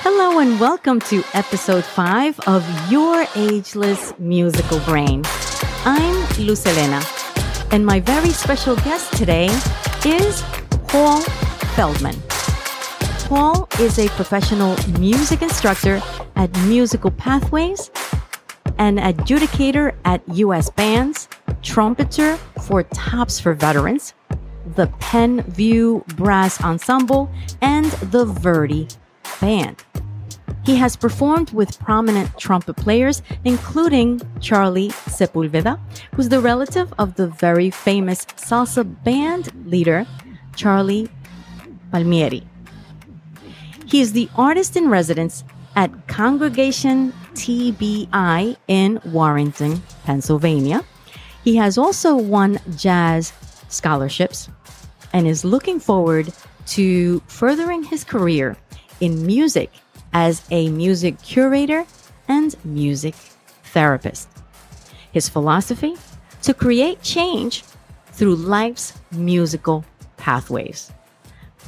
Hello and welcome to episode 5 of Your Ageless Musical Brain. I'm Luz Helena, and my very special guest today is Paul Feldman. Paul is a professional music instructor at Musical Pathways, an adjudicator at U.S. Bands, trumpeter for Taps for Veterans, the Penn View Brass Ensemble, and the Verdi Band. He has performed with prominent trumpet players, including Charlie Sepulveda, who's the relative of the very famous salsa band leader, Charlie Palmieri. He is the artist in residence at Congregation TBI in Warrington, Pennsylvania. He has also won jazz scholarships and is looking forward to furthering his career in music as a music curator and music therapist. His philosophy? To create change through life's musical pathways.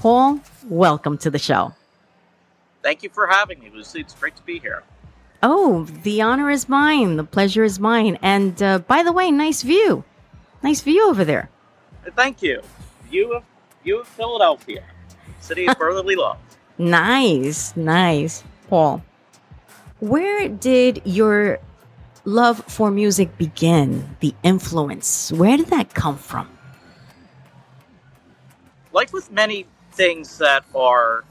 Paul, welcome to the show. Thank you for having me, Lucy. It's great to be here. Oh, the honor is mine. The pleasure is mine. And uh, by the way, nice view. Nice view over there. Thank you. View of, view of Philadelphia, city of brotherly love. Nice, nice. Paul, where did your love for music begin? The influence? Where did that come from? Like with many things that are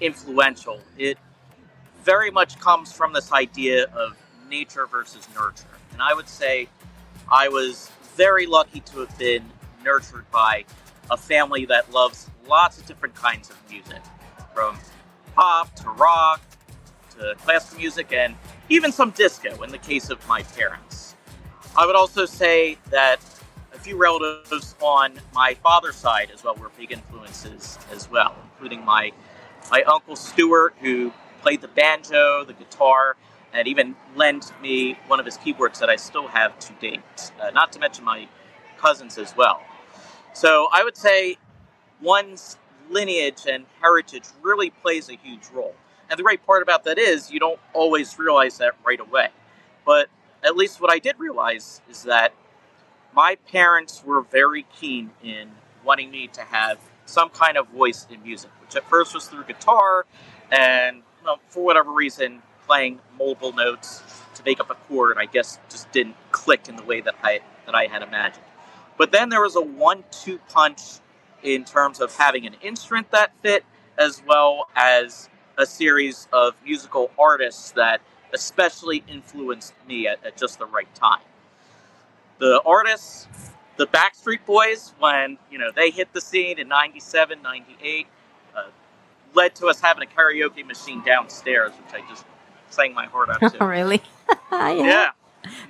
influential, it very much comes from this idea of nature versus nurture. And I would say I was very lucky to have been nurtured by a family that loves lots of different kinds of music, from pop to rock to classical music and even some disco in the case of my parents. I would also say that a few relatives on my father's side as well were big influences as well, including my my uncle Stuart, who played the banjo, the guitar, and even lent me one of his keyboards that I still have to date. Uh, not to mention my cousins as well. So I would say one's lineage and heritage really plays a huge role. And the great part about that is you don't always realize that right away. But at least what I did realize is that my parents were very keen in wanting me to have some kind of voice in music, which at first was through guitar and well, for whatever reason, playing multiple notes to make up a chord, I guess just didn't click in the way that I that I had imagined. But then there was a one-two punch in terms of having an instrument that fit, as well as a series of musical artists that especially influenced me at, at just the right time. The artists, the Backstreet Boys, when you know they hit the scene in 97, 98, uh, led to us having a karaoke machine downstairs, which I just sang my heart out to. Really? yeah. yeah.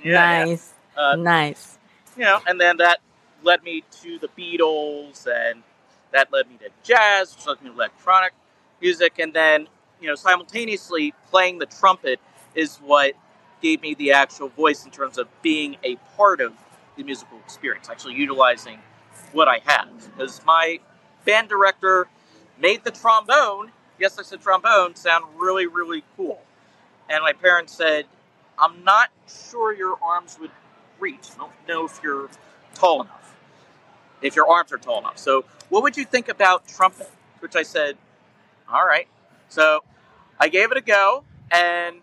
yeah. Nice. Uh, nice. You know, and then that led me to the Beatles, and that led me to jazz, which led me to electronic music, and then you know simultaneously playing the trumpet is what gave me the actual voice in terms of being a part of the musical experience, actually utilizing what I had. Because my band director made the trombone, yes, I said trombone, sound really, really cool. And my parents said, I'm not sure your arms would reach. I don't know if you're tall enough, if your arms are tall enough. So, what would you think about trumpet? Which I said, all right. So, I gave it a go, and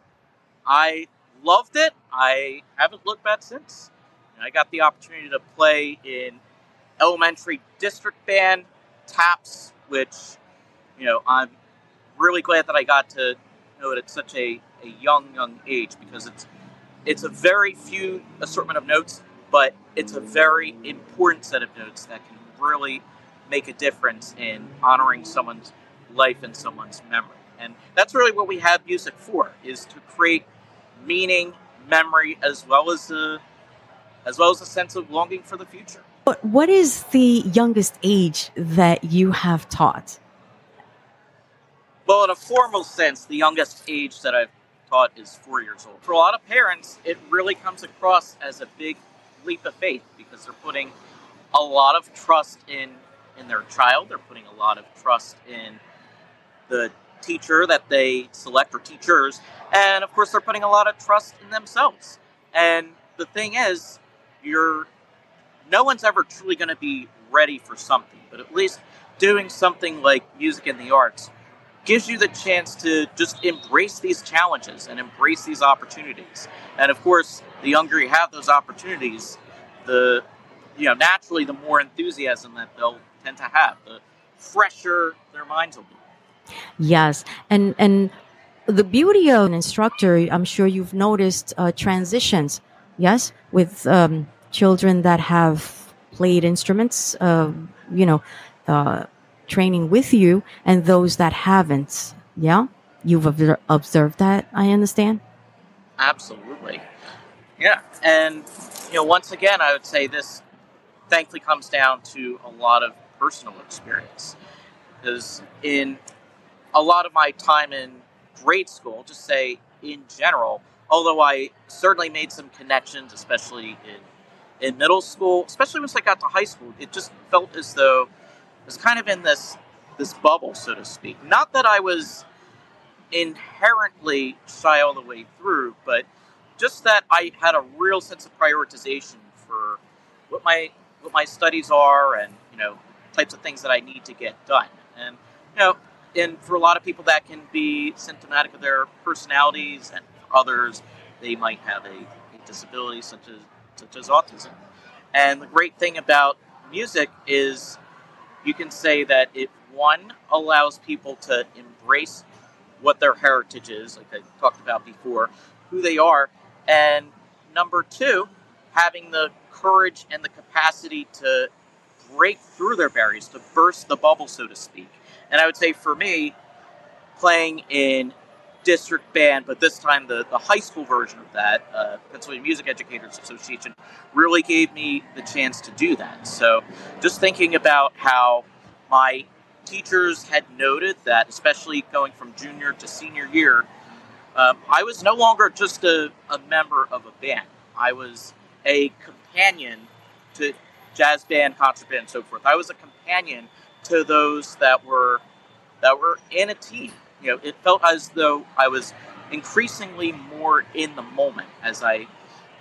I loved it. I haven't looked back since. I got the opportunity to play in elementary district band, TAPS, which, you know, I'm really glad that I got to know it at such a, a young, young age because it's it's a very few assortment of notes, but it's a very important set of notes that can really make a difference in honoring someone's life and someone's memory. And that's really what we have music for, is to create meaning, memory, as well as a, as well as a sense of longing for the future. But what is the youngest age that you have taught? Well, in a formal sense, the youngest age that I've taught is four years old. For a lot of parents, it really comes across as a big leap of faith because they're putting a lot of trust in in their child. They're putting a lot of trust in the teacher that they select or teachers, and of course they're putting a lot of trust in themselves. And the thing is, you're no one's ever truly going to be ready for something, but at least doing something like music and the arts gives you the chance to just embrace these challenges and embrace these opportunities. And of course, the younger you have those opportunities, the you know naturally the more enthusiasm that they'll tend to have, the fresher their minds will be. Yes, and and the beauty of an instructor, I'm sure you've noticed uh, transitions. Yes, with um, children that have played instruments, uh, you know, uh, training with you, and those that haven't. Yeah, you've observed that. I understand. Absolutely. Yeah, and you know, once again, I would say this thankfully comes down to a lot of personal experience. Because in a lot of my time in grade school, just say in general, although I certainly made some connections, especially in in middle school, especially once I got to high school, it just felt as though I was kind of in this this bubble, so to speak. Not that I was inherently shy all the way through, but just that I had a real sense of prioritization for what my what my studies are and you know types of things that I need to get done. And you know, and for a lot of people that can be symptomatic of their personalities, and for others they might have a, a disability such as such as autism. And the great thing about music is you can say that it one allows people to embrace what their heritage is, like I talked about before, who they are, and number two, having the courage and the capacity to break through their barriers, to burst the bubble, so to speak. And I would say for me, playing in district band, but this time the, the high school version of that, uh, Pennsylvania Music Educators Association, really gave me the chance to do that. So just thinking about how my teachers had noted that, especially going from junior to senior year, um, I was no longer just a, a member of a band. I was a companion to jazz band, concert band, and so forth. I was a companion to those that were that were in a team. You know, it felt as though I was increasingly more in the moment as I, you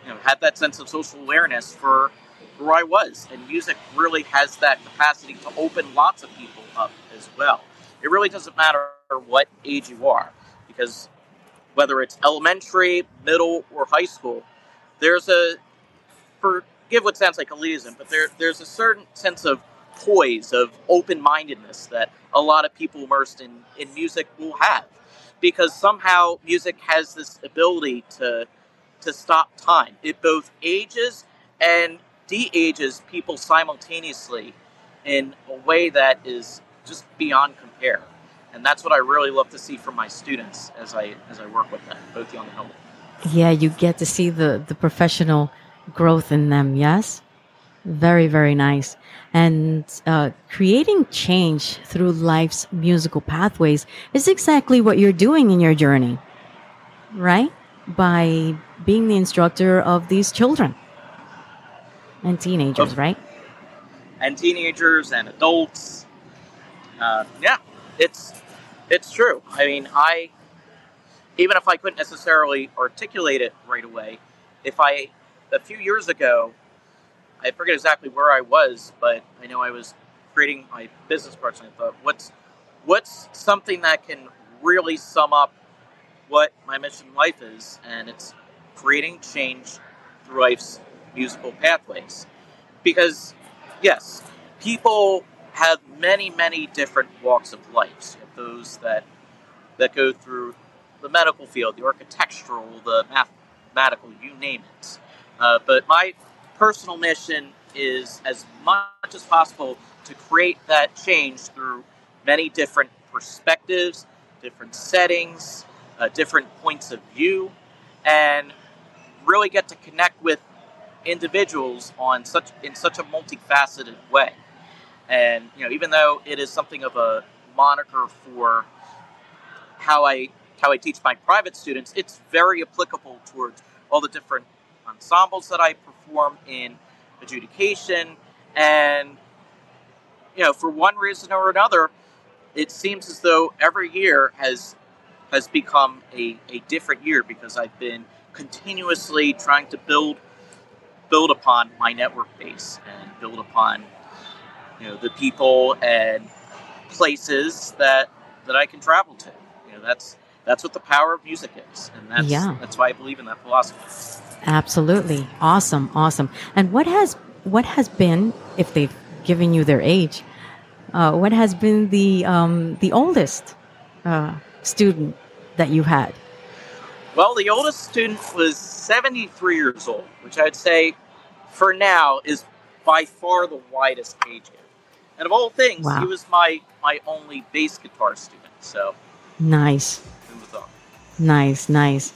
know, had that sense of social awareness for where I was. And music really has that capacity to open lots of people up as well. It really doesn't matter what age you are, because whether it's elementary, middle, or high school, there's a forgive what sounds like elitism, but there there's a certain sense of poise, of open mindedness that a lot of people immersed in, in music will have. Because somehow music has this ability to to stop time. It both ages and de-ages people simultaneously in a way that is just beyond compare and that's what I really love to see from my students as I as I work with them, both young and old. Yeah, you get to see the the professional growth in them. Yes, very very nice. And uh, creating change through life's musical pathways is exactly what you're doing in your journey, right? By being the instructor of these children and teenagers, right? And teenagers and adults. Uh, yeah, it's it's true. I mean, I even if I couldn't necessarily articulate it right away, if I a few years ago, I forget exactly where I was, but I know I was creating my business cards and I thought, what's what's something that can really sum up what my mission in life is, and it's creating change through life's musical pathways. Because yes, people have many, many different walks of life those that that go through the medical field, the architectural, the mathematical, you name it. Uh, but my personal mission is as much as possible to create that change through many different perspectives, different settings, uh, different points of view, and really get to connect with individuals on such in such a multifaceted way. And you know, even though it is something of a moniker for how I how I teach my private students, it's very applicable towards all the different ensembles that I perform in adjudication. And, you know, for one reason or another, it seems as though every year has has become a, a different year because I've been continuously trying to build build upon my network base and build upon you know the people and places that that I can travel to. You know, that's that's what the power of music is, and that's yeah. that's why I believe in that philosophy. Absolutely, awesome, awesome. And what has what has been, if they've given you their age, uh, what has been the um, the oldest uh, student that you had? Well, the oldest student was 73 years old, which I'd say for now is by far the widest age gap. And of all things, wow. he was my my only bass guitar student. So nice. Nice, nice.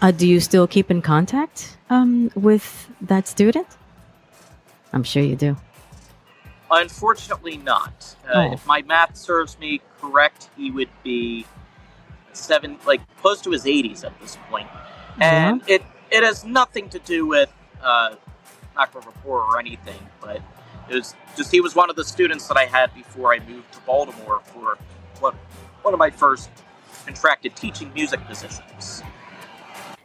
Uh, do you still keep in contact um, with that student? I'm sure you do. Unfortunately, not. Uh, oh. If my math serves me correct, he would be seven, like close to his 80s at this point. and yeah. it it has nothing to do with uh, not rapport or anything, but it was just he was one of the students that I had before I moved to Baltimore for what one of my first contracted teaching music positions.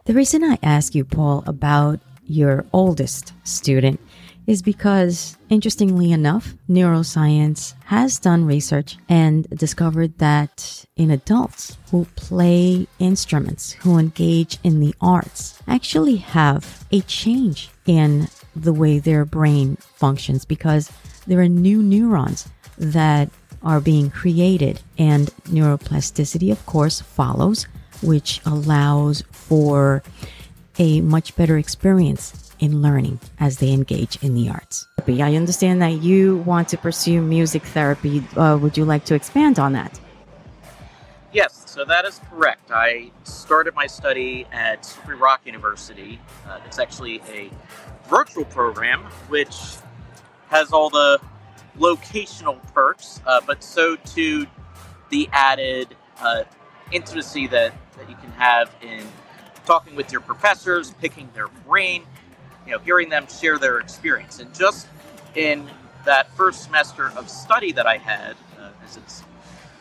The reason I ask you, Paul, about your oldest student is because, interestingly enough, neuroscience has done research and discovered that in adults who play instruments, who engage in the arts, actually have a change in the way their brain functions because there are new neurons that are being created and neuroplasticity of course follows which allows for a much better experience in learning as they engage in the arts. I understand that you want to pursue music therapy. Uh, would you like to expand on that? Yes, so that is correct. I started my study at Free Rock University. Uh, it's actually a virtual program, which has all the locational perks, uh, but so too the added uh, intimacy that, that you can have in talking with your professors, picking their brain, you know, hearing them share their experience. And just in that first semester of study that I had, uh, as it's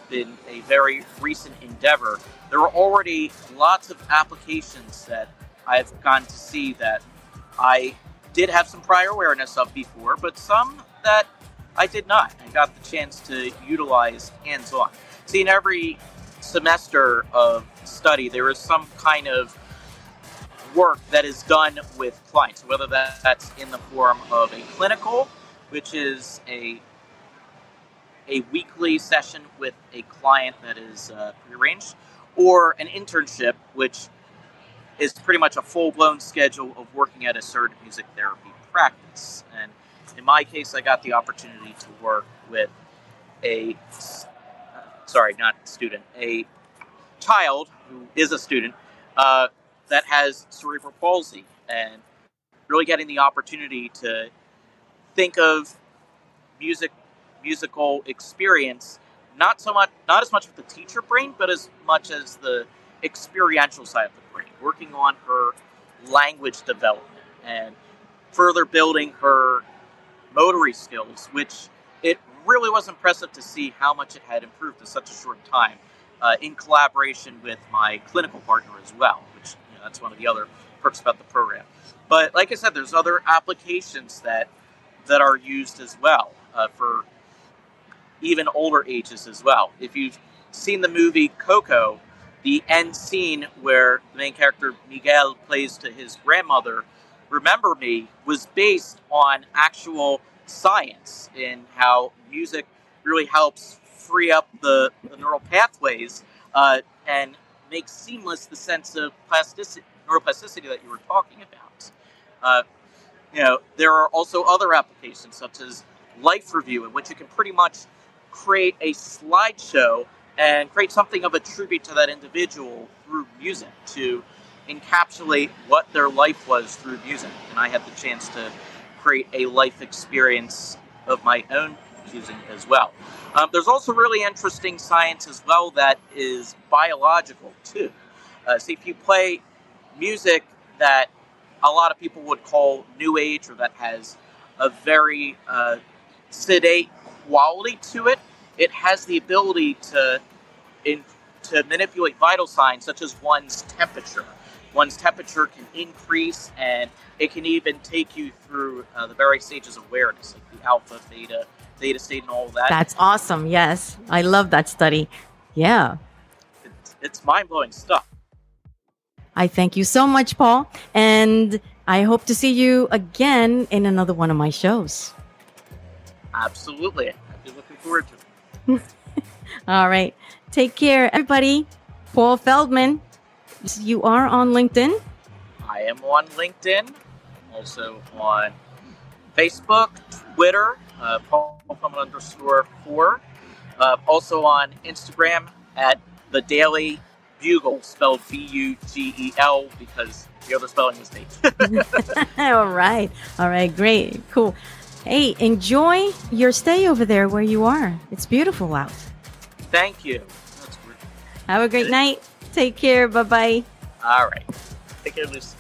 been a very recent endeavor, there were already lots of applications that I've gotten to see that I did have some prior awareness of before, but some that I did not. I got the chance to utilize hands on. See, in every semester of study, there is some kind of work that is done with clients, whether that's in the form of a clinical, which is a a weekly session with a client that is uh, prearranged, or an internship, which is pretty much a full blown schedule of working at a certain music therapy practice. And in my case, I got the opportunity to work with a uh, sorry, not student, a child who is a student uh, that has cerebral palsy, and really getting the opportunity to think of music musical experience not so much not as much with the teacher brain but as much as the experiential side of the brain working on her language development and further building her motory skills which it really was impressive to see how much it had improved in such a short time uh, in collaboration with my clinical partner as well which you know, that's one of the other perks about the program but like i said there's other applications that that are used as well uh, for even older ages as well. If you've seen the movie Coco, the end scene where the main character Miguel plays to his grandmother, Remember Me, was based on actual science in how music really helps free up the, the neural pathways uh, and make seamless the sense of plasticity, neuroplasticity that you were talking about. Uh, you know, there are also other applications such as life review, in which you can pretty much create a slideshow and create something of a tribute to that individual through music to encapsulate what their life was through music. And I had the chance to create a life experience of my own using as well. Um, there's also really interesting science as well that is biological too. Uh, see, if you play music that a lot of people would call new age or that has a very uh, sedate quality to it, it has the ability to in, to manipulate vital signs such as one's temperature. One's temperature can increase, and it can even take you through uh, the various stages of awareness, like the alpha, theta, theta state, and all that. That's awesome. Yes, I love that study. Yeah. It's, it's mind blowing stuff. I thank you so much, Paul. And I hope to see you again in another one of my shows. Absolutely. I'd be looking forward to it. All right. Take care, everybody. Paul Feldman, you are on LinkedIn. I am on LinkedIn, also on Facebook, Twitter, uh, Paul Feldman underscore four. Uh, also on Instagram at the Daily Bugle, spelled B U G E L, because the other spelling mistake. All right. All right. Great. Cool. Hey, enjoy your stay over there where you are. It's beautiful out. Thank you. That's Have a great night. Take care. Bye bye. All right. Take care, Lucy.